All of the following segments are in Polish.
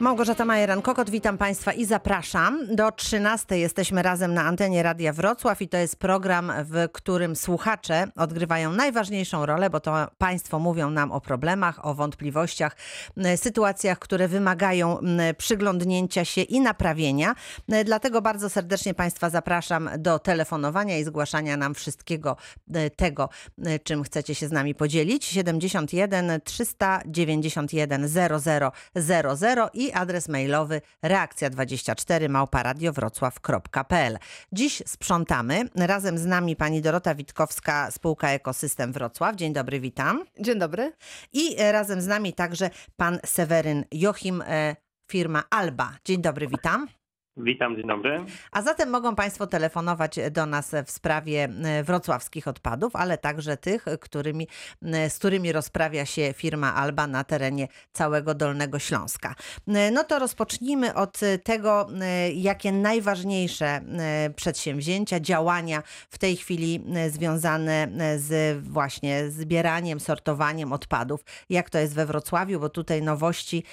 Małgorzata Majeran-Kokot, witam Państwa i zapraszam. Do 13 jesteśmy razem na antenie Radia Wrocław i to jest program, w którym słuchacze odgrywają najważniejszą rolę, bo to Państwo mówią nam o problemach, o wątpliwościach, sytuacjach, które wymagają przyglądnięcia się i naprawienia. Dlatego bardzo serdecznie Państwa zapraszam do telefonowania i zgłaszania nam wszystkiego tego, czym chcecie się z nami podzielić. 71 391 0000 i adres mailowy reakcja24 małparadiowrocław.pl. Dziś sprzątamy. Razem z nami pani Dorota Witkowska, spółka Ekosystem Wrocław. Dzień dobry, witam. Dzień dobry. I e, razem z nami także pan Seweryn Jochim, e, firma Alba. Dzień dobry, witam. Witam, dzień dobry. A zatem mogą Państwo telefonować do nas w sprawie e, wrocławskich odpadów, ale także tych, którymi, e, z którymi rozprawia się firma Alba na terenie całego Dolnego Śląska. E, No to rozpocznijmy od tego, jakie najważniejsze przedsięwzięcia, działania w tej chwili związane z właśnie zbieraniem, sortowaniem odpadów. Jak to jest we Wrocławiu, bo tutaj nowości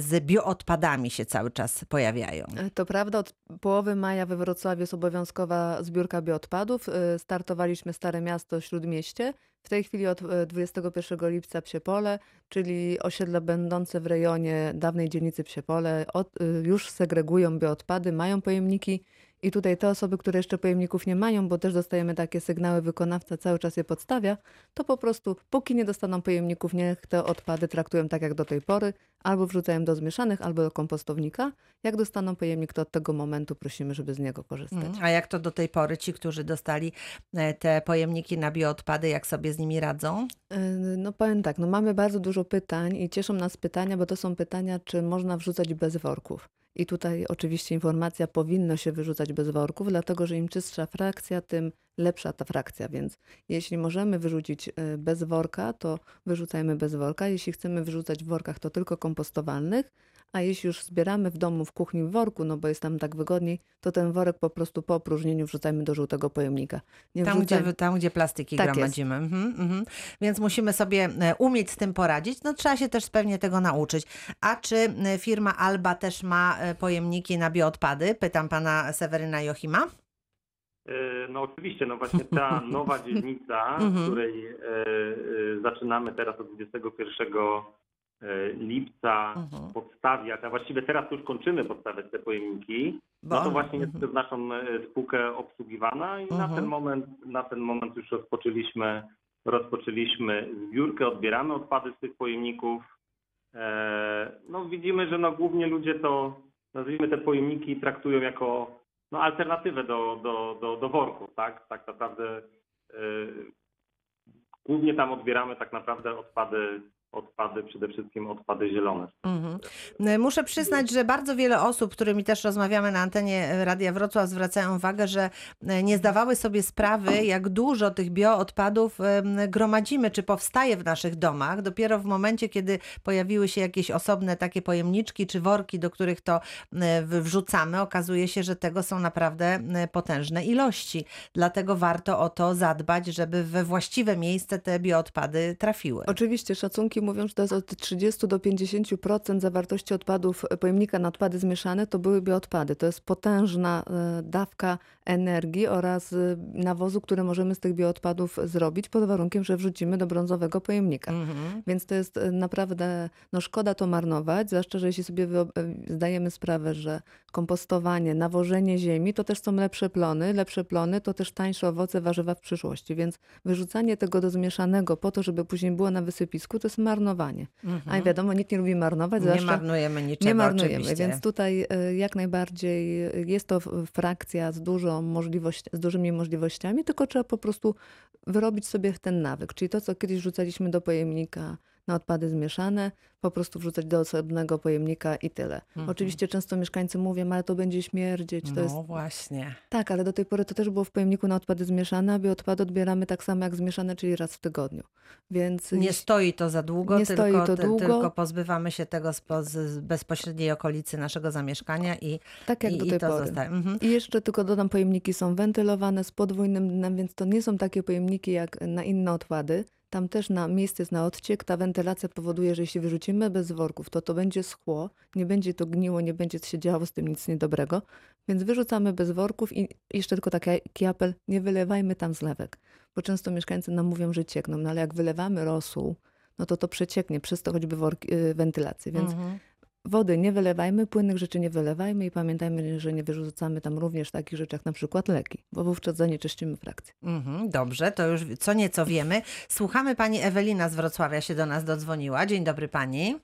z bioodpadami się cały czas pojawiają. To prawda, od połowy maja we Wrocławiu jest obowiązkowa zbiórka bioodpadów. E, Startowaliśmy Stare Miasto, Śródmieście. W tej chwili od e, 21 lipca Psiepole, czyli osiedla będące w rejonie dawnej dzielnicy Psiepole, od, e, już segregują bioodpady, mają pojemniki i tutaj te osoby, które jeszcze pojemników nie mają, bo też dostajemy takie sygnały, wykonawca cały czas je podstawia, to po prostu póki nie dostaną pojemników, niech te odpady traktują tak jak do tej pory, albo wrzucają do zmieszanych, albo do kompostownika. Jak dostaną pojemnik, to od tego momentu prosimy, żeby z niego korzystać. Mm, A jak to do tej pory ci, którzy dostali e, te pojemniki na bioodpady, jak sobie z nimi radzą? Yy, No powiem tak, no mamy bardzo dużo pytań i cieszą nas pytania, bo to są pytania, czy można wrzucać bez worków. I tutaj oczywiście informacja powinno się wyrzucać bez worków, dlatego że im czystsza frakcja, tym lepsza ta frakcja. Więc jeśli możemy wyrzucić yy, bez worka, to wyrzucajmy bez worka. Jeśli chcemy wyrzucać w workach, to tylko kompostowalnych. A jeśli już zbieramy w domu, w kuchni w worku, no bo jest tam tak wygodniej, to ten worek po prostu po opróżnieniu wrzucajmy do żółtego pojemnika. Nie Tam, gdzie, tam, gdzie plastiki Tak jest. gromadzimy. Mhm, mhm. Więc musimy sobie e, umieć z tym poradzić. No trzeba się też pewnie tego nauczyć. A czy e, firma Alba też ma e, pojemniki na bioodpady? Pytam pana Seweryna Jochima. No oczywiście, no właśnie ta nowa dzielnica, w Mhm. której e, e, zaczynamy teraz od 21 e, lipca Mhm. podstawiać, a właściwie teraz już kończymy podstawiać te pojemniki, Bo- no to właśnie jest mhm. przez naszą e, spółkę obsługiwana i na Mhm. ten moment, na ten moment już rozpoczęliśmy, rozpoczęliśmy zbiórkę, odbieramy odpady z tych pojemników. E, No widzimy, że no głównie ludzie to, nazwijmy te pojemniki traktują jako no, alternatywę do, do, do, do worków, tak? Tak naprawdę e, głównie tam odbieramy tak naprawdę odpady, odpady, przede wszystkim odpady zielone. Mhm. E, Muszę przyznać, że bardzo wiele osób, którymi też rozmawiamy na antenie Radia Wrocław, zwracają uwagę, że e, nie zdawały sobie sprawy, jak dużo tych bioodpadów gromadzimy, czy powstaje w naszych domach. Dopiero w momencie, kiedy pojawiły się jakieś osobne takie pojemniczki czy worki, do których to e, wrzucamy, okazuje się, że tego są naprawdę e, potężne ilości. Dlatego warto o to zadbać, żeby we właściwe miejsce te bioodpady trafiły. Oczywiście szacunki mówią, że to jest od 30 do 50% zawartości odpadów e, pojemnika na odpady zmieszane to były bioodpady. To jest potężna e, dawka energii oraz e, nawozu, które możemy z tych bioodpadów zrobić pod warunkiem, że wrzucimy do brązowego pojemnika. Mhm. Więc to jest e, naprawdę, no szkoda to marnować, zwłaszcza, że jeśli sobie e, zdajemy sprawę, że kompostowanie, nawożenie ziemi to też są lepsze plony, lepsze plony to też tańsze owoce, warzywa w przyszłości, więc wyrzucanie tego do zmieszanego po to, żeby później było na wysypisku, to jest marnowanie. A i wiadomo, nikt nie lubi marnować, Mhm. Nie marnujemy niczego, nie marnujemy, oczywiście. więc tutaj jak najbardziej jest to frakcja z, dużą możliwość, z dużymi możliwościami, tylko trzeba po prostu wyrobić sobie ten nawyk. Czyli to, co kiedyś rzucaliśmy do pojemnika na odpady zmieszane, po prostu wrzucać do osobnego pojemnika i tyle. Oczywiście często mieszkańcy mówią, ale to będzie śmierdzieć. To Mhm. no jest... właśnie. Tak, ale do tej pory to też było w pojemniku na odpady zmieszane, a bioodpady odbieramy tak samo jak zmieszane, czyli raz w tygodniu. Więc Nie stoi to za długo, Nie tylko, stoi to długo. tylko pozbywamy się tego z, po- z- z bezpośredniej okolicy naszego zamieszkania i, tak jak i, do i tej to pory. zostaje. Mhm. I jeszcze tylko dodam, pojemniki są wentylowane z podwójnym dnem, więc to nie są takie pojemniki jak na inne odpady. Tam też na miejsce jest na odciek. Ta wentylacja powoduje, że jeśli wyrzucimy wyrzucimy bez worków, to to będzie schło, nie będzie to gniło, nie będzie się działo z tym nic niedobrego, więc wyrzucamy bez worków i jeszcze tylko taki apel, nie wylewajmy tam zlewek, bo często mieszkańcy nam mówią, że ciekną, no ale jak wylewamy rosół, no to to przecieknie, przez to choćby worki, y, wentylację, więc Mhm. Wody nie wylewajmy, płynnych rzeczy nie wylewajmy i pamiętajmy, że nie wyrzucamy tam również takich rzeczy jak na przykład leki, bo wówczas zanieczyścimy frakcję. Mhm, dobrze, to już co nieco wiemy. Słuchamy pani Ewelina z Wrocławia się do nas dodzwoniła. Dzień dobry pani.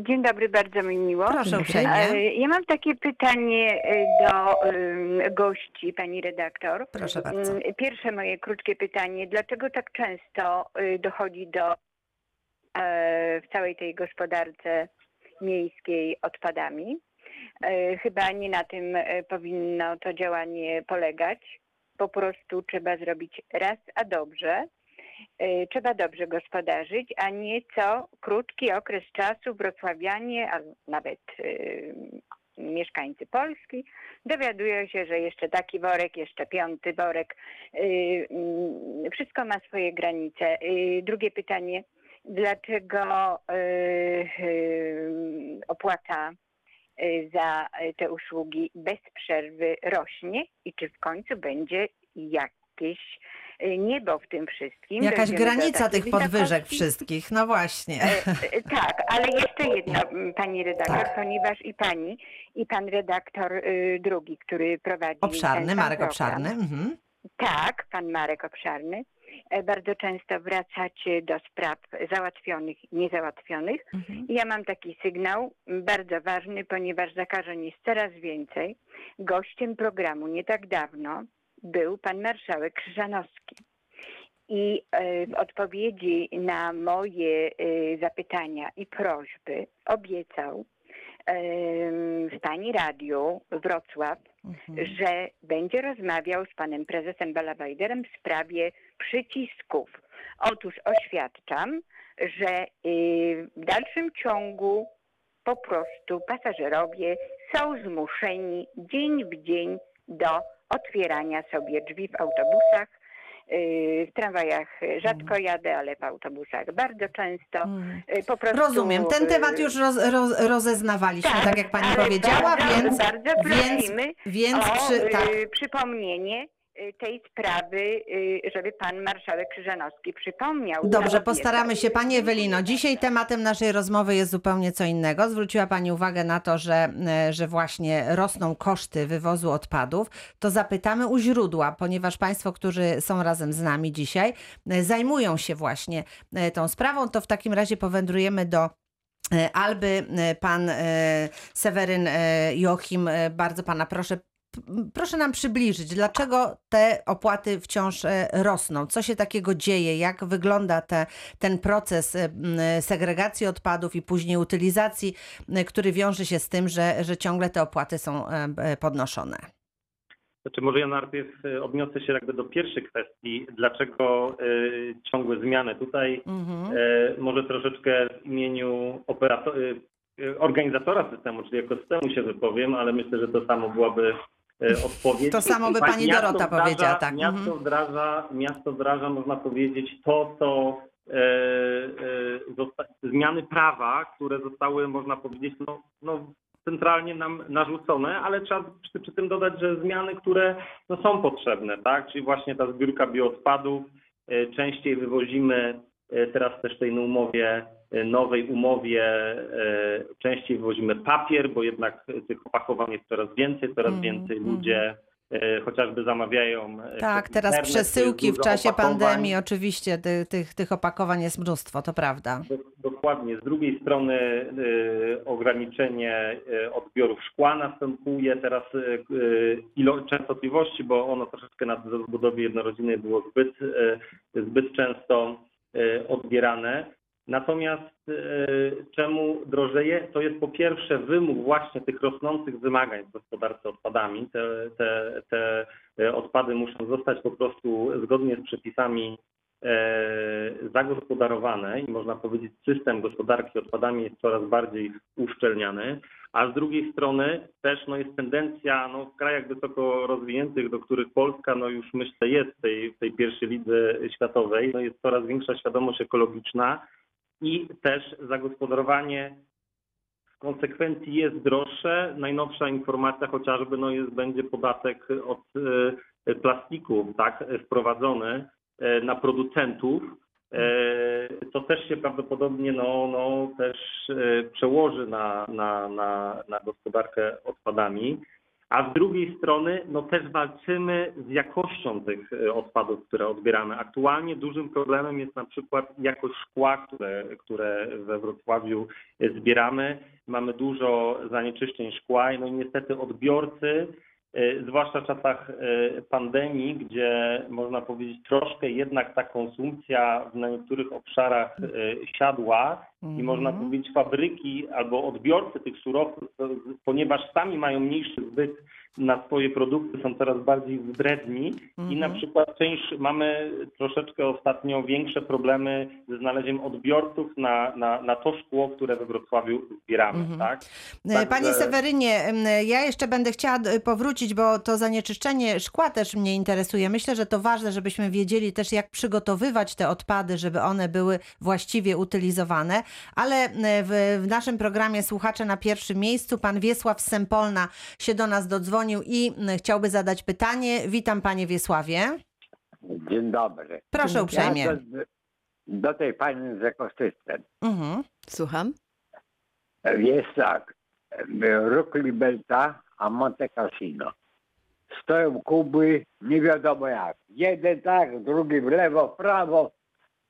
Dzień dobry, bardzo mi miło. Proszę dobry. E, uprzejmie. Ja mam takie pytanie e, do gości, pani redaktor. Proszę bardzo. Mm, Pierwsze moje krótkie pytanie. Dlaczego tak często e, dochodzi do e, w całej tej gospodarce miejskiej odpadami? E, Chyba nie na tym e, powinno to działanie polegać. Po prostu trzeba zrobić raz, a dobrze. E, Trzeba dobrze gospodarzyć, a nie co krótki okres czasu wrocławianie, a nawet mieszkańcy Polski dowiadują się, że jeszcze taki worek, jeszcze piąty worek. Mm, Wszystko ma swoje granice. Drugie pytanie. Dlaczego e, e, opłata e, za te usługi bez przerwy rośnie i czy w końcu będzie jakieś niebo w tym wszystkim? Jakaś Dojdziemy do granica tych podwyżek wszystkich. No właśnie. E, e, Tak, ale jeszcze jedno, pani redaktor, Tak. ponieważ i pani, i pan redaktor y, drugi, który prowadzi. Obszarny, Marek program, Obszarny. Mhm. Tak, pan Marek Obszarny. E, Bardzo często wracacie do spraw załatwionych, niezałatwionych. Mhm. Ja mam taki sygnał, bardzo ważny, ponieważ zakażeń jest coraz więcej. Gościem programu nie tak dawno był pan marszałek Krzyżanowski. I e, w odpowiedzi na moje e, zapytania i prośby obiecał w pani radiu Wrocław, Mhm. że będzie rozmawiał z panem prezesem Balawajderem w sprawie przycisków. Otóż oświadczam, że y, w dalszym ciągu po prostu pasażerowie są zmuszeni dzień w dzień do otwierania sobie drzwi w autobusach. Y, W tramwajach rzadko jadę, ale w autobusach bardzo często. Mhm. Y, Po prostu, Rozumiem. Ten temat już roz, roz, rozeznawaliśmy, tak, jak pani powiedziała, bardzo, więc, bardzo więc, prosimy więc o przy, tak, przypomnienie tej sprawy, y, żeby pan marszałek Krzyżanowski przypomniał. Dobrze, postaramy się. Pani Ewelino, dzisiaj tematem naszej rozmowy jest zupełnie co innego. Zwróciła Pani uwagę na to, że, e, że właśnie rosną koszty wywozu odpadów. To zapytamy u źródła, ponieważ Państwo, którzy są razem z nami dzisiaj, e, zajmują się właśnie e, tą sprawą, to w takim razie powędrujemy do Alby. Pan Seweryn Joachim, bardzo Pana proszę, proszę nam przybliżyć, dlaczego te opłaty wciąż e, rosną? Co się takiego dzieje? Jak wygląda te, ten proces e, segregacji odpadów i później utylizacji, e, który wiąże się z tym, że, że ciągle te opłaty są podnoszone? Znaczy może ja najpierw odniosę się jakby do pierwszej kwestii, dlaczego y, ciągłe zmiany. Tutaj Mhm. y, może troszeczkę w imieniu operato- y, organizatora systemu, czyli ekosystemu się wypowiem, ale myślę, że to samo byłaby y, odpowiedź. To samo by pani miasto Dorota powiedziała, tak. Miasto Mhm. wdraża, miasto wdraża, można powiedzieć, to, co e, e, zosta- zmiany prawa, które zostały, można powiedzieć, no, no, centralnie nam narzucone, ale trzeba przy, przy tym dodać, że zmiany, które no, są potrzebne, tak? Czyli właśnie ta zbiórka bioodpadów, e, częściej wywozimy e, teraz też w tej umowie, e, nowej umowie, e, częściej wywozimy papier, bo jednak tych opakowań jest coraz więcej, coraz Mm, więcej mm. ludzie e, chociażby zamawiają. e, Tak, teraz internet, przesyłki w czasie opakowań. pandemii, oczywiście ty, tych, tych opakowań jest mnóstwo, to prawda. Do- Dokładnie. Z drugiej strony y, ograniczenie odbiorów szkła następuje teraz y, ilo- częstotliwości, bo ono troszeczkę na rozbudowie jednorodzinnej było zbyt, y, zbyt często odbierane. Natomiast y, czemu drożeje? To jest po pierwsze wymóg właśnie tych rosnących wymagań w gospodarce odpadami. Te, te, te y, odpady muszą zostać po prostu zgodnie z przepisami e, zagospodarowane i można powiedzieć system gospodarki odpadami jest coraz bardziej uszczelniany, a z drugiej strony też no, jest tendencja no, w krajach wysoko rozwiniętych, do których Polska no, już myślę jest w tej, tej pierwszej lidze światowej, no, jest coraz większa świadomość ekologiczna i też zagospodarowanie w konsekwencji jest droższe. Najnowsza informacja chociażby no jest, będzie podatek od e, plastików tak, wprowadzony e, na producentów. E, To też się prawdopodobnie no, no, też przełoży na, na, na, na gospodarkę odpadami. A z drugiej strony no też walczymy z jakością tych e, odpadów, które odbieramy. Aktualnie dużym problemem jest na przykład jakość szkła, które, które we Wrocławiu zbieramy. Mamy dużo zanieczyszczeń szkła i no niestety odbiorcy, zwłaszcza w czasach e, pandemii, gdzie można powiedzieć troszkę jednak ta konsumpcja na niektórych obszarach e, siadła, i można Mhm. powiedzieć fabryki albo odbiorcy tych surowców, ponieważ sami mają mniejszy zbyt na swoje produkty, są coraz bardziej wybredni i na Mhm. przykład część, mamy troszeczkę ostatnio większe problemy ze znalezieniem odbiorców na, na, na to szkło, które we Wrocławiu zbieramy, Mhm. tak? E, Panie Sewerynie, ja jeszcze będę chciała powrócić, bo to zanieczyszczenie szkła też mnie interesuje. Myślę, że to ważne, żebyśmy wiedzieli też, jak przygotowywać te odpady, żeby one były właściwie utylizowane. Ale e, w, w naszym programie Słuchacze na pierwszym miejscu pan Wiesław Sempolna się do nas dodzwonił i m, chciałby zadać pytanie. Witam panie Wiesławie. Dzień dobry. Proszę uprzejmie. Ja do, do tej pani z ekosystem. Mhm. Słucham. Jest tak, Róg Libelta, a Monte Cassino. Stoją kuby, nie wiadomo jak. Jeden tak, drugi w lewo, w prawo.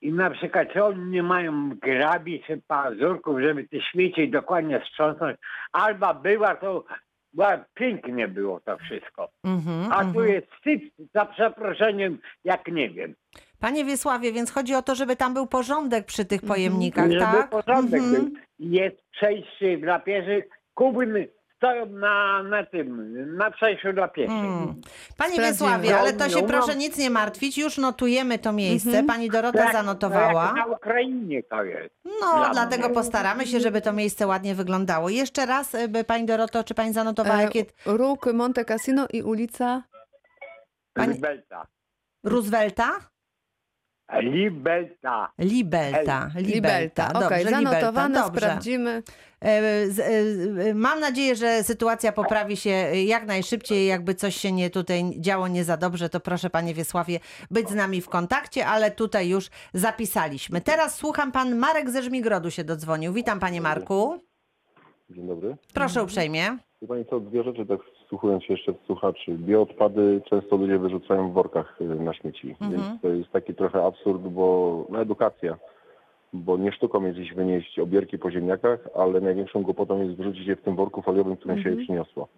I na przykład czy oni nie mają grabi czy pazurków, żeby te śmieci dokładnie strząsnąć. Alba była to, była, pięknie było to wszystko. Mhm, A tu mhm. jest syf, za przeproszeniem, jak nie wiem. Panie Wiesławie, więc chodzi o to, żeby tam był porządek przy tych Mhm. pojemnikach, żeby tak? porządek Mhm. był. Jest przejście dla pieszych. Kuby stoją na, na tym, na przejściu dla pieszych. Mm. Panie. Wiesławie, ale to się proszę nic nie martwić, już notujemy to miejsce. Mhm. Pani Dorota Tak, zanotowała. Jak na Ukrainie to jest. No, Dla dlatego mnie. postaramy się, żeby to miejsce ładnie wyglądało. Jeszcze raz, y, by Pani Doroto, czy Pani zanotowała, E, jakie... Róg Monte Cassino i ulica Pani-. Roosevelta? Libelta. Libelta. Libelta. Okej, Dobrze, zanotowane. Dobrze. sprawdzimy. E, e, Mam nadzieję, że sytuacja poprawi się jak najszybciej. Jakby coś się nie tutaj działo nie za dobrze, to proszę Panie Wiesławie być z nami w kontakcie, ale tutaj już zapisaliśmy. Teraz słucham Pan Marek ze Żmigrodu się dodzwonił. Witam Panie Marku. Dzień dobry. Proszę uprzejmie. Wie Pani co, dwie rzeczy, tak wsłuchując się jeszcze w słuchaczy. Bioodpady często ludzie wyrzucają w workach y, na śmieci, Mhm. więc to jest taki trochę absurd, bo no, edukacja, bo nie sztuką jest iść wynieść obierki po ziemniakach, ale największą głupotą jest wrzucić je w tym worku foliowym, którym się je przyniosło.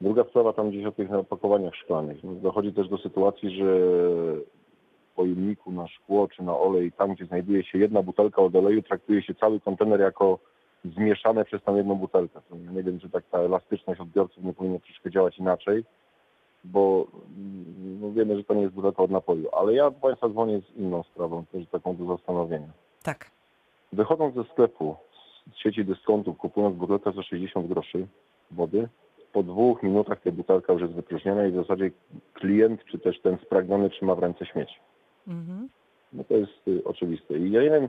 Druga sprawa tam gdzieś o tych opakowaniach szklanych. Dochodzi też do sytuacji, że w pojemniku na szkło czy na olej, tam gdzie znajduje się jedna butelka od oleju, traktuje się cały kontener jako zmieszane przez tą jedną butelkę. Nie wiem, czy tak ta elastyczność odbiorców nie powinna troszkę działać inaczej, bo mm, no wiemy, że to nie jest butelka od napoju. Ale ja do Państwa dzwonię z inną sprawą, też taką do zastanowienia. Tak. Wychodząc ze sklepu, z sieci dyskontów, kupując butelkę za 60 groszy wody, po dwóch minutach ta butelka już jest wypróżniona i w zasadzie klient, czy też ten spragniony trzyma w ręce śmieć. Mhm. No to jest y, oczywiste. I ja nie wiem,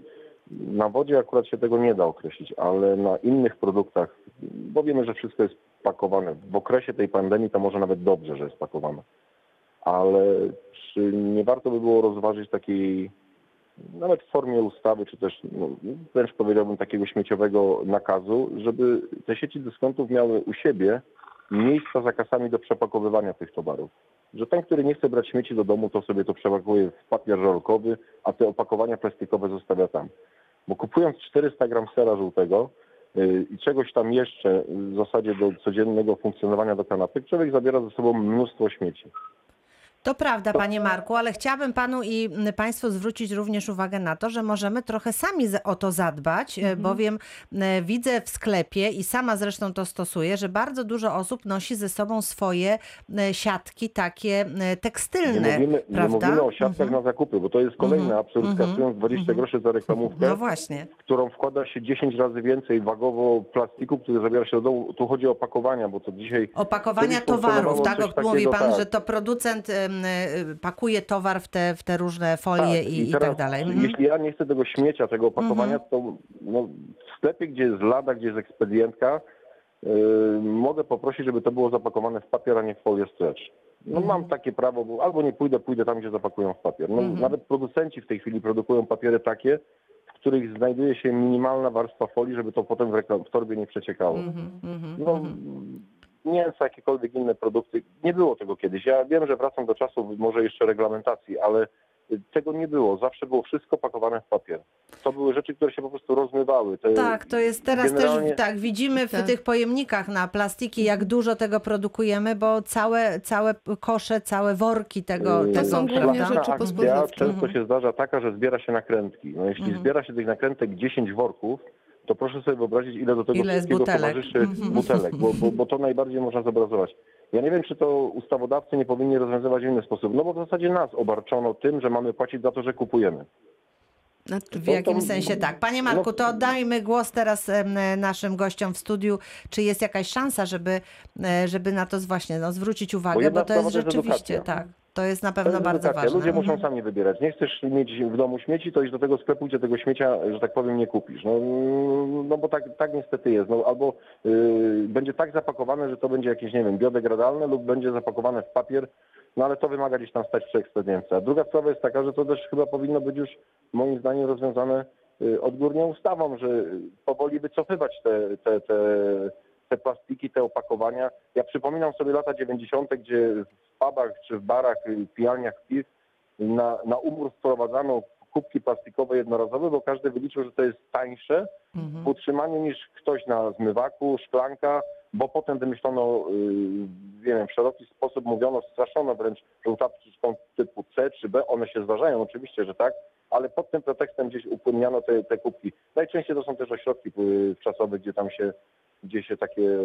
na wodzie akurat się tego nie da określić, ale na innych produktach, bo wiemy, że wszystko jest pakowane. W okresie tej pandemii to może nawet dobrze, że jest pakowane. Ale czy nie warto by było rozważyć takiej, nawet w formie ustawy, czy też no, wręcz powiedziałbym takiego śmieciowego nakazu, żeby te sieci dyskontów miały u siebie miejsca za kasami do przepakowywania tych towarów że ten, który nie chce brać śmieci do domu, to sobie to przepakuje w papier żelkowy, a te opakowania plastikowe zostawia tam. Bo kupując 400 gram sera żółtego yy, i czegoś tam jeszcze w zasadzie do codziennego funkcjonowania do kanapy, człowiek zabiera ze sobą mnóstwo śmieci. To prawda, panie Marku, ale chciałabym panu i państwu zwrócić również uwagę na to, że możemy trochę sami o to zadbać, e, bowiem e, widzę w sklepie i sama zresztą to stosuję, że bardzo dużo osób nosi ze sobą swoje e, siatki takie tekstylne, Nie mówimy, nie mówimy o siatkach Mhm. na zakupy, bo to jest kolejny Mhm, absurd, mhm, kasując 20 mhm. groszy za reklamówkę, No właśnie. w którą wkłada się 10 razy więcej wagowo plastiku, który zabiera się do domu. Tu chodzi o opakowania, bo to dzisiaj Opakowania towarów, tak? mówi takiego, pan, tak. że to producent pakuje towar w te, w te różne folie i, i teraz, tak dalej. Mhm. Jeśli ja nie chcę tego śmiecia, tego opakowania, to no, w sklepie, gdzie jest lada, gdzie jest ekspedientka, yy, mogę poprosić, żeby to było zapakowane w papier, a nie w folię stretch. No Mhm. mam takie prawo, bo albo nie pójdę, pójdę tam, gdzie zapakują w papier. No, Mhm. Nawet producenci w tej chwili produkują papiery takie, w których znajduje się minimalna warstwa folii, żeby to potem w, w torbie nie przeciekało. Mhm, mhm, No, mhm. Mięso, jakiekolwiek inne produkty. Nie było tego kiedyś. Ja wiem, że wracam do czasów może jeszcze reglamentacji, ale tego nie było. Zawsze było wszystko pakowane w papier. To były rzeczy, które się po prostu rozmywały. Te, Tak, to jest teraz generalnie- też, tak, widzimy w Tak. tych pojemnikach na plastiki, jak dużo tego produkujemy, bo całe, całe kosze, całe worki tego, Yy, tego są głównie prawda? rzeczy akcja pospoliwki. często Mhm. się zdarza taka, że zbiera się nakrętki. No, jeśli Mhm. zbiera się tych nakrętek 10 worków, to proszę sobie wyobrazić, ile do tego Ile wszystkiego butelek. towarzyszy Mhm. butelek, bo, bo, bo to najbardziej można zobrazować. Ja nie wiem, czy to ustawodawcy nie powinni rozwiązywać w inny sposób, no bo w zasadzie nas obarczono tym, że mamy płacić za to, że kupujemy. Znaczy, W to- jakim to- sensie tak? Panie Marku, no- to oddajmy głos teraz naszym gościom w studiu. Czy jest jakaś szansa, żeby, e, żeby na to właśnie no, zwrócić uwagę, jedna bo to jest rzeczywiście, tak. To jest na pewno bardzo ważne. Ludzie muszą Mhm. sami wybierać. Nie chcesz mieć w domu śmieci, to idź do tego sklepu, gdzie tego śmiecia, że tak powiem, nie kupisz. No, no bo tak, tak niestety jest. No, albo y, będzie tak zapakowane, że to będzie jakieś, nie wiem, biodegradalne lub będzie zapakowane w papier, no ale to wymaga gdzieś tam stać przy ekspediencji. A druga sprawa jest taka, że to też chyba powinno być już moim zdaniem rozwiązane y, odgórnie ustawą, że powoli wycofywać te, te, te, te plastiki, te opakowania. Ja przypominam sobie lata 90., gdzie w pubach czy w barach, y, pijalniach piw na, na umór wprowadzano kubki plastikowe jednorazowe, bo każdy wyliczył, że to jest tańsze w Mhm. utrzymaniu niż ktoś na zmywaku, szklanka, bo potem wymyślono, yy, nie wiem, w szeroki sposób mówiono, straszono wręcz żółtaczki są typu C czy B, one się zdarzają oczywiście, że tak, ale pod tym pretekstem gdzieś upłynniano te, te kubki. Najczęściej to są też ośrodki yy, wczasowe, gdzie tam się gdzie się takie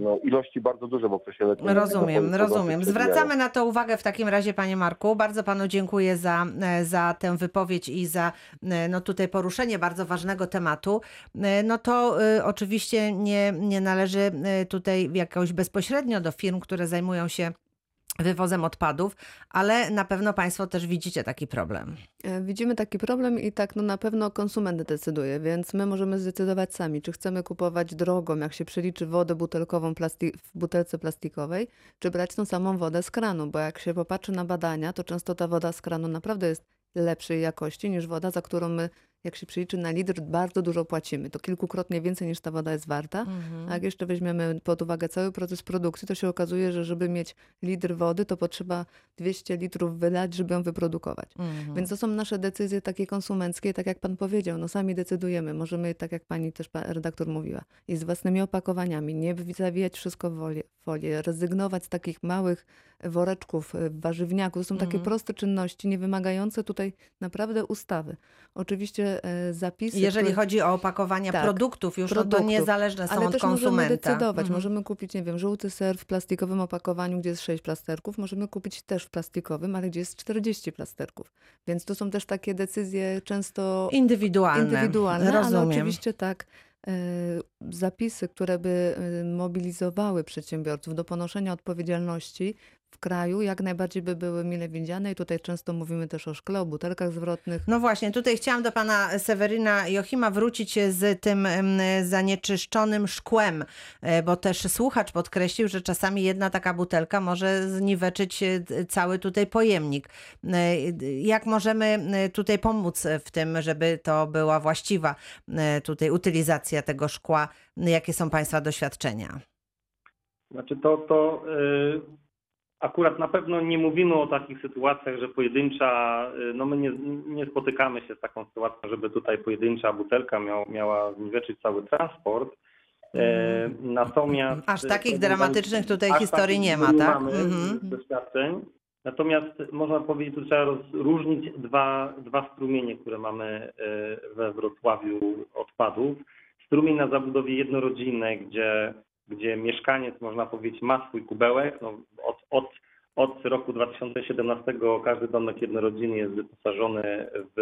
no, ilości bardzo duże w okresie letnim. Rozumiem, rozumiem. Zwracamy na to uwagę w takim razie, panie Marku. Bardzo panu dziękuję za, e, za tę wypowiedź i za e, no, tutaj poruszenie bardzo ważnego tematu. E, No to e, oczywiście nie, nie należy tutaj jakoś bezpośrednio do firm, które zajmują się wywozem odpadów, ale na pewno państwo też widzicie taki problem. E, Widzimy taki problem i tak no na pewno konsument decyduje, więc my możemy zdecydować sami, czy chcemy kupować drogą, jak się przeliczy wodę butelkową w butelce plastikowej, czy brać tą samą wodę z kranu, bo jak się popatrzy na badania, to często ta woda z kranu naprawdę jest lepszej jakości niż woda, za którą my, jak się przeliczy na litr, bardzo dużo płacimy. To kilkukrotnie więcej niż ta woda jest warta. A jak jeszcze weźmiemy pod uwagę cały proces produkcji, to się okazuje, że żeby mieć litr wody, to potrzeba 200 litrów wylać, żeby ją wyprodukować. Mhm. Więc to są nasze decyzje takie konsumenckie, tak jak pan powiedział, no sami decydujemy. Możemy, tak jak pani też redaktor mówiła, i z własnymi opakowaniami, nie zawijać wszystko w folię, rezygnować z takich małych woreczków, y, warzywniaków. To są takie Mhm. proste czynności, nie wymagające tutaj naprawdę ustawy. Oczywiście e, zapisy... Jeżeli które- chodzi o opakowania Tak, produktów, już no to produktów. niezależne są ale od też konsumenta. możemy decydować. Mhm. Możemy kupić, nie wiem, żółty ser w plastikowym opakowaniu, gdzie jest 6 plasterków. Możemy kupić też w plastikowym, ale gdzie jest 40 plasterków. Więc to są też takie decyzje często Indywidualne. indywidualne, ale Rozumiem. oczywiście tak. e, Zapisy, które by e, mobilizowały przedsiębiorców do ponoszenia odpowiedzialności w kraju, jak najbardziej by były mile widziane. I tutaj często mówimy też o szkle, o butelkach zwrotnych. No właśnie, tutaj chciałam do pana Seweryna Jochima wrócić z tym zanieczyszczonym szkłem, e, bo też słuchacz podkreślił, że czasami jedna taka butelka może zniweczyć e, cały tutaj pojemnik. E, Jak możemy tutaj pomóc w tym, żeby to była właściwa tutaj utylizacja tego szkła? Jakie są państwa doświadczenia? Znaczy to, to y, akurat na pewno nie mówimy o takich sytuacjach, że pojedyncza, y, no my nie, nie spotykamy się z taką sytuacją, żeby tutaj pojedyncza butelka miał, miała zniweczyć cały transport. E, natomiast Aż takich e, dramatycznych tutaj historii takich nie ma, tak? mamy Mhm. doświadczeń. Natomiast można powiedzieć, tu trzeba rozróżnić dwa, dwa strumienie, które mamy we Wrocławiu odpadów. Strumień na zabudowie jednorodzinnej, gdzie, gdzie mieszkaniec, można powiedzieć, ma swój kubełek. No, od, od, od roku 2017 każdy domek jednorodzinny jest wyposażony w,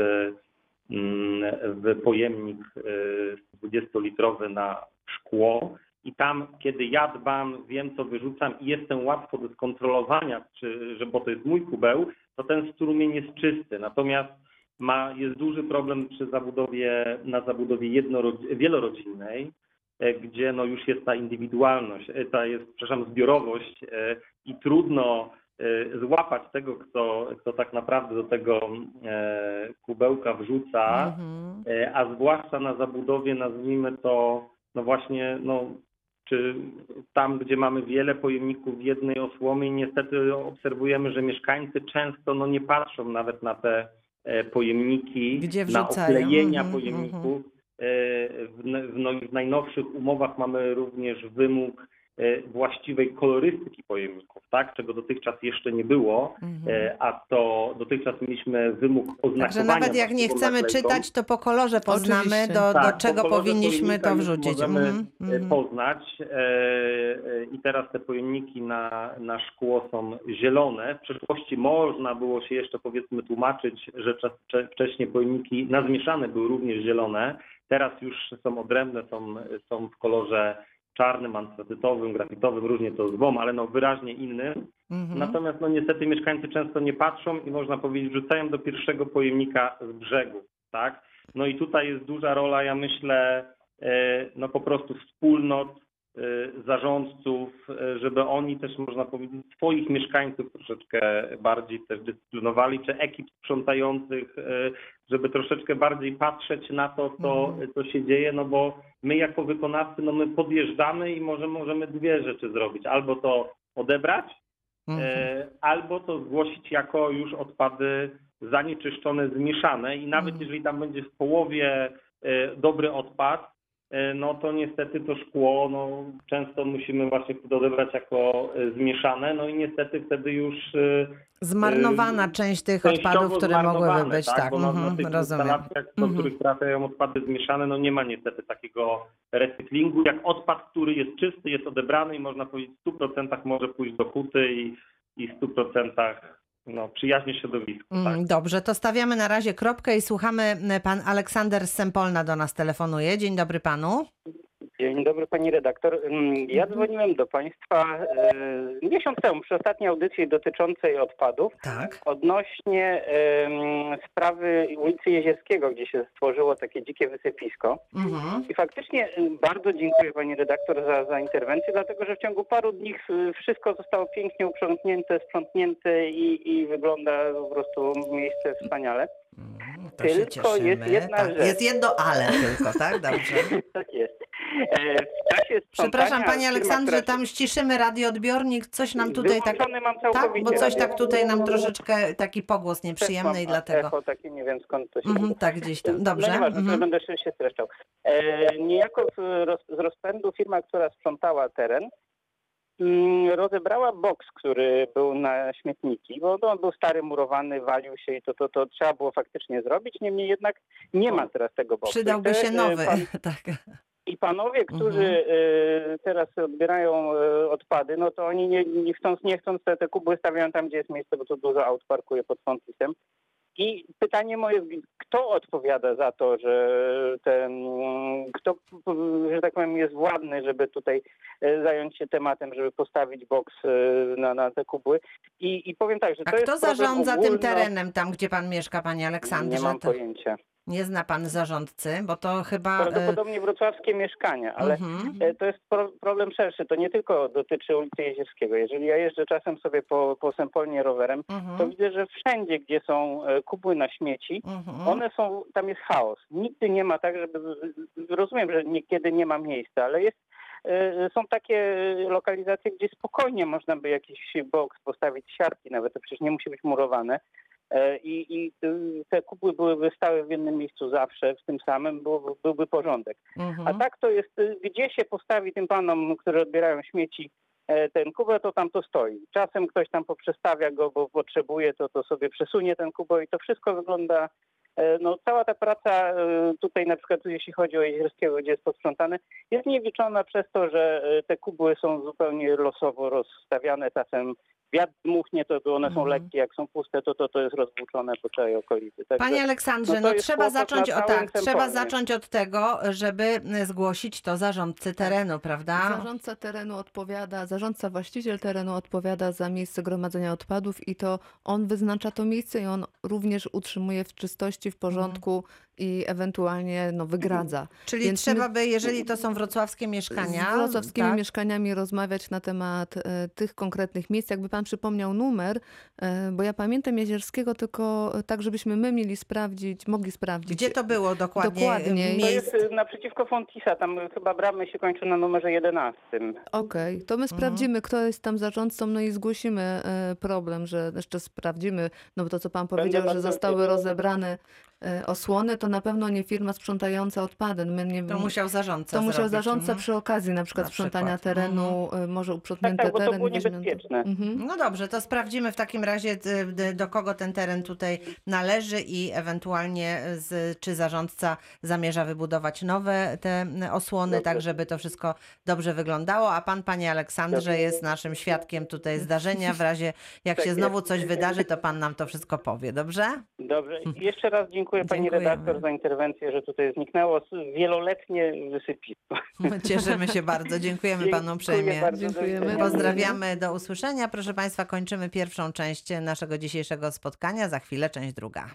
mm, w pojemnik e, 20-litrowy na szkło i tam, kiedy ja dbam, wiem co wyrzucam i jestem łatwo do skontrolowania, czy, że, bo to jest mój kubeł, to ten strumień jest czysty. Natomiast ma, jest duży problem przy zabudowie, na zabudowie jednorodzi- wielorodzinnej, gdzie no już jest ta indywidualność, e, ta jest, przepraszam, zbiorowość e, i trudno e, złapać tego, kto, kto tak naprawdę do tego e, kubełka wrzuca, Mhm. E, a zwłaszcza na zabudowie, nazwijmy to, no właśnie, no, czy tam, gdzie mamy wiele pojemników w jednej osłomie, niestety obserwujemy, że mieszkańcy często no, nie patrzą nawet na te e, pojemniki, na oklejenia Mhm, pojemników. E, W, w, no, w najnowszych umowach mamy również wymóg e, właściwej kolorystyki pojemników, tak? czego dotychczas jeszcze nie było, Mhm. e, a to dotychczas mieliśmy wymóg oznakowania. Także nawet jak nie chcemy naklejką. czytać, to po kolorze poznamy, do, Tak, do po czego kolorze powinniśmy to wrzucić. Możemy Mhm, e, mhm. poznać i teraz te pojemniki na, na szkło są zielone. W przeszłości można było się jeszcze powiedzmy tłumaczyć, że wcześniej pojemniki na zmieszane były również zielone. Teraz już są odrębne, są, są w kolorze czarnym, antracytowym, grafitowym, różnie to zwą, ale no wyraźnie innym. Mhm. Natomiast no niestety mieszkańcy często nie patrzą i można powiedzieć, rzucają do pierwszego pojemnika z brzegu, tak? No i tutaj jest duża rola, ja myślę, e, no po prostu wspólnot, zarządców, e, żeby oni też, można powiedzieć, swoich mieszkańców troszeczkę bardziej też dyscyplinowali, czy ekip sprzątających, e, żeby troszeczkę bardziej patrzeć na to, co, Mhm. co się dzieje, no bo my jako wykonawcy, no my podjeżdżamy i może możemy dwie rzeczy zrobić. Albo to odebrać, Mhm. albo to zgłosić jako już odpady zanieczyszczone, zmieszane i nawet Mhm. jeżeli tam będzie w połowie dobry odpad, no to niestety to szkło, no często musimy właśnie odebrać jako e, zmieszane, no i niestety wtedy już e, Zmarnowana część tych odpadów, które mogłyby być. tak? Tak, Bo na, na mhm, tych rozumiem. do Mhm. których trafiają odpady zmieszane, no nie ma niestety takiego recyklingu. Jak odpad, który jest czysty, jest odebrany i można powiedzieć w 100% może pójść do huty i, i w 100% no, przyjaźnie środowisku. Tak? Mm, Dobrze, to stawiamy na razie kropkę i słuchamy. Pan Aleksander z Sempolna do nas telefonuje. Dzień dobry panu. Dzień dobry pani redaktor. Mm, Ja dzwoniłem do państwa e, miesiąc temu przy ostatniej audycji dotyczącej odpadów Tak. odnośnie em, sprawy ulicy Jezierskiego, gdzie się stworzyło takie dzikie wysypisko. Mhm. I faktycznie em, bardzo dziękuję pani redaktor za, za interwencję, dlatego że w ciągu paru dni e, wszystko zostało pięknie uprzątnięte, sprzątnięte i, i wygląda po prostu miejsce wspaniale. Mm, To się Tylko jest jedna tak. rzecz. Jest jedno ale tylko, tak? Dobrze. tak jest. E, w czasie Przepraszam panie Aleksandrze, tam ściszymy radioodbiornik, coś nam tutaj tak... Tak, bo coś tak tutaj nam troszeczkę taki pogłos nieprzyjemny i dlatego. Echo takie, nie wiem skąd to się Mhm, tak gdzieś tam. Dobrze. No nieważne, mhm. to będę się streszczał. E, niejako z, roz, z rozpędu firma, która sprzątała teren, mm, rozebrała boks, który był na śmietniki, bo on był stary, murowany, walił się i to, to, to trzeba było faktycznie zrobić. Niemniej jednak nie ma teraz tego boksu. Przydałby te, się e, nowy. pan- tak. I panowie, którzy e, teraz odbierają e, odpady, no to oni nie, nie chcąc, nie chcąc te, te kuby stawiają tam, gdzie jest miejsce, bo to dużo aut parkuje pod Fontisem. I pytanie moje, kto odpowiada za to, że ten, kto, że tak powiem, jest władny, żeby tutaj e, zająć się tematem, żeby postawić boks na, na te kubły. I, I powiem tak, że A to kto jest problem zarządza tym ogólno- terenem tam, gdzie pan mieszka, panie Nie Aleksandrze? mam To pojęcia. Nie zna pan zarządcy, bo to chyba... e, Prawdopodobnie wrocławskie mieszkania, ale mhm. E, To jest pro, problem szerszy. To nie tylko dotyczy ulicy Jezierskiego. Jeżeli ja jeżdżę czasem sobie po, po Sempolnie rowerem, to Mhm. widzę, że wszędzie, gdzie są e, kubły na śmieci, Mhm. one są, tam jest chaos. Nigdy nie ma tak, żeby, rozumiem, że niekiedy nie ma miejsca, ale jest, są takie lokalizacje, gdzie spokojnie można by jakiś boks postawić, siatki nawet, to przecież nie musi być murowane. E, I, I te kubły byłyby stały w jednym miejscu zawsze, w tym samym, byłby, byłby porządek. A Mhm. tak to jest, gdzie się postawi tym panom, którzy odbierają śmieci, e, ten kubę, to tam to stoi. Czasem ktoś tam poprzestawia go, bo potrzebuje, to, to sobie przesunie ten kubę i to wszystko wygląda, e, no cała ta praca tutaj na przykład jeśli chodzi o Jezierskiego, gdzie jest posprzątane, jest niewliczona przez to, że te kubły są zupełnie losowo rozstawiane, czasem wiatr dmuchnie, to to one są Mhm. lekkie, jak są puste, to to, to jest rozwłóczone po całej okolicy. Także, Panie Aleksandrze, no no, trzeba zacząć o tak, trzeba zacząć od tego, żeby y, zgłosić to zarządcy terenu, prawda? Zarządca terenu odpowiada, zarządca właściciel terenu odpowiada za miejsce gromadzenia odpadów i to on wyznacza to miejsce i on również utrzymuje w czystości, w porządku i ewentualnie no, wygradza. Czyli Więc my- trzeba by, jeżeli to są wrocławskie mieszkania, Z wrocławskimi tak? mieszkaniami rozmawiać na temat e, tych konkretnych miejsc. Jakby pan przypomniał numer, e, bo ja pamiętam Jezierskiego, tylko e, tak, żebyśmy my mieli sprawdzić, mogli sprawdzić. Gdzie to było dokładnie? Dokładnie. To jest y, naprzeciwko Fontisa, tam chyba bramy się kończą na numerze 11. Okej, to my Mhm. sprawdzimy, kto jest tam zarządcą, no i zgłosimy e, problem, że jeszcze sprawdzimy, no bo to, co pan powiedział, że bardzo zostały rozebrane e, osłony, to na pewno nie firma sprzątająca odpady. My nie, To musiał zarządca to musiał zrobić, zarządca mhm. przy okazji na przykład Na sprzątania przykład, mhm. terenu, e, może Tak, uprzątnięty tak, bo to teren. było niebezpieczne. Mhm. No dobrze, to sprawdzimy w takim razie, d- do kogo ten teren tutaj należy i ewentualnie z, czy zarządca zamierza wybudować nowe te osłony, Dobrze. tak żeby to wszystko dobrze wyglądało. A pan, panie Aleksandrze, Dobrze. jest naszym świadkiem tutaj zdarzenia. W razie jak Tak się jest. znowu coś wydarzy, to pan nam to wszystko powie, dobrze? Dobrze. Jeszcze raz dziękuję pani Dziękujemy. redaktor za interwencję, że tutaj zniknęło wieloletnie wysypisko. Cieszymy się bardzo. Dziękujemy panu uprzejmie. bardzo, Dziękujemy. Pozdrawiamy, do usłyszenia. Proszę Państwa, kończymy pierwszą część naszego dzisiejszego spotkania. Za chwilę część druga.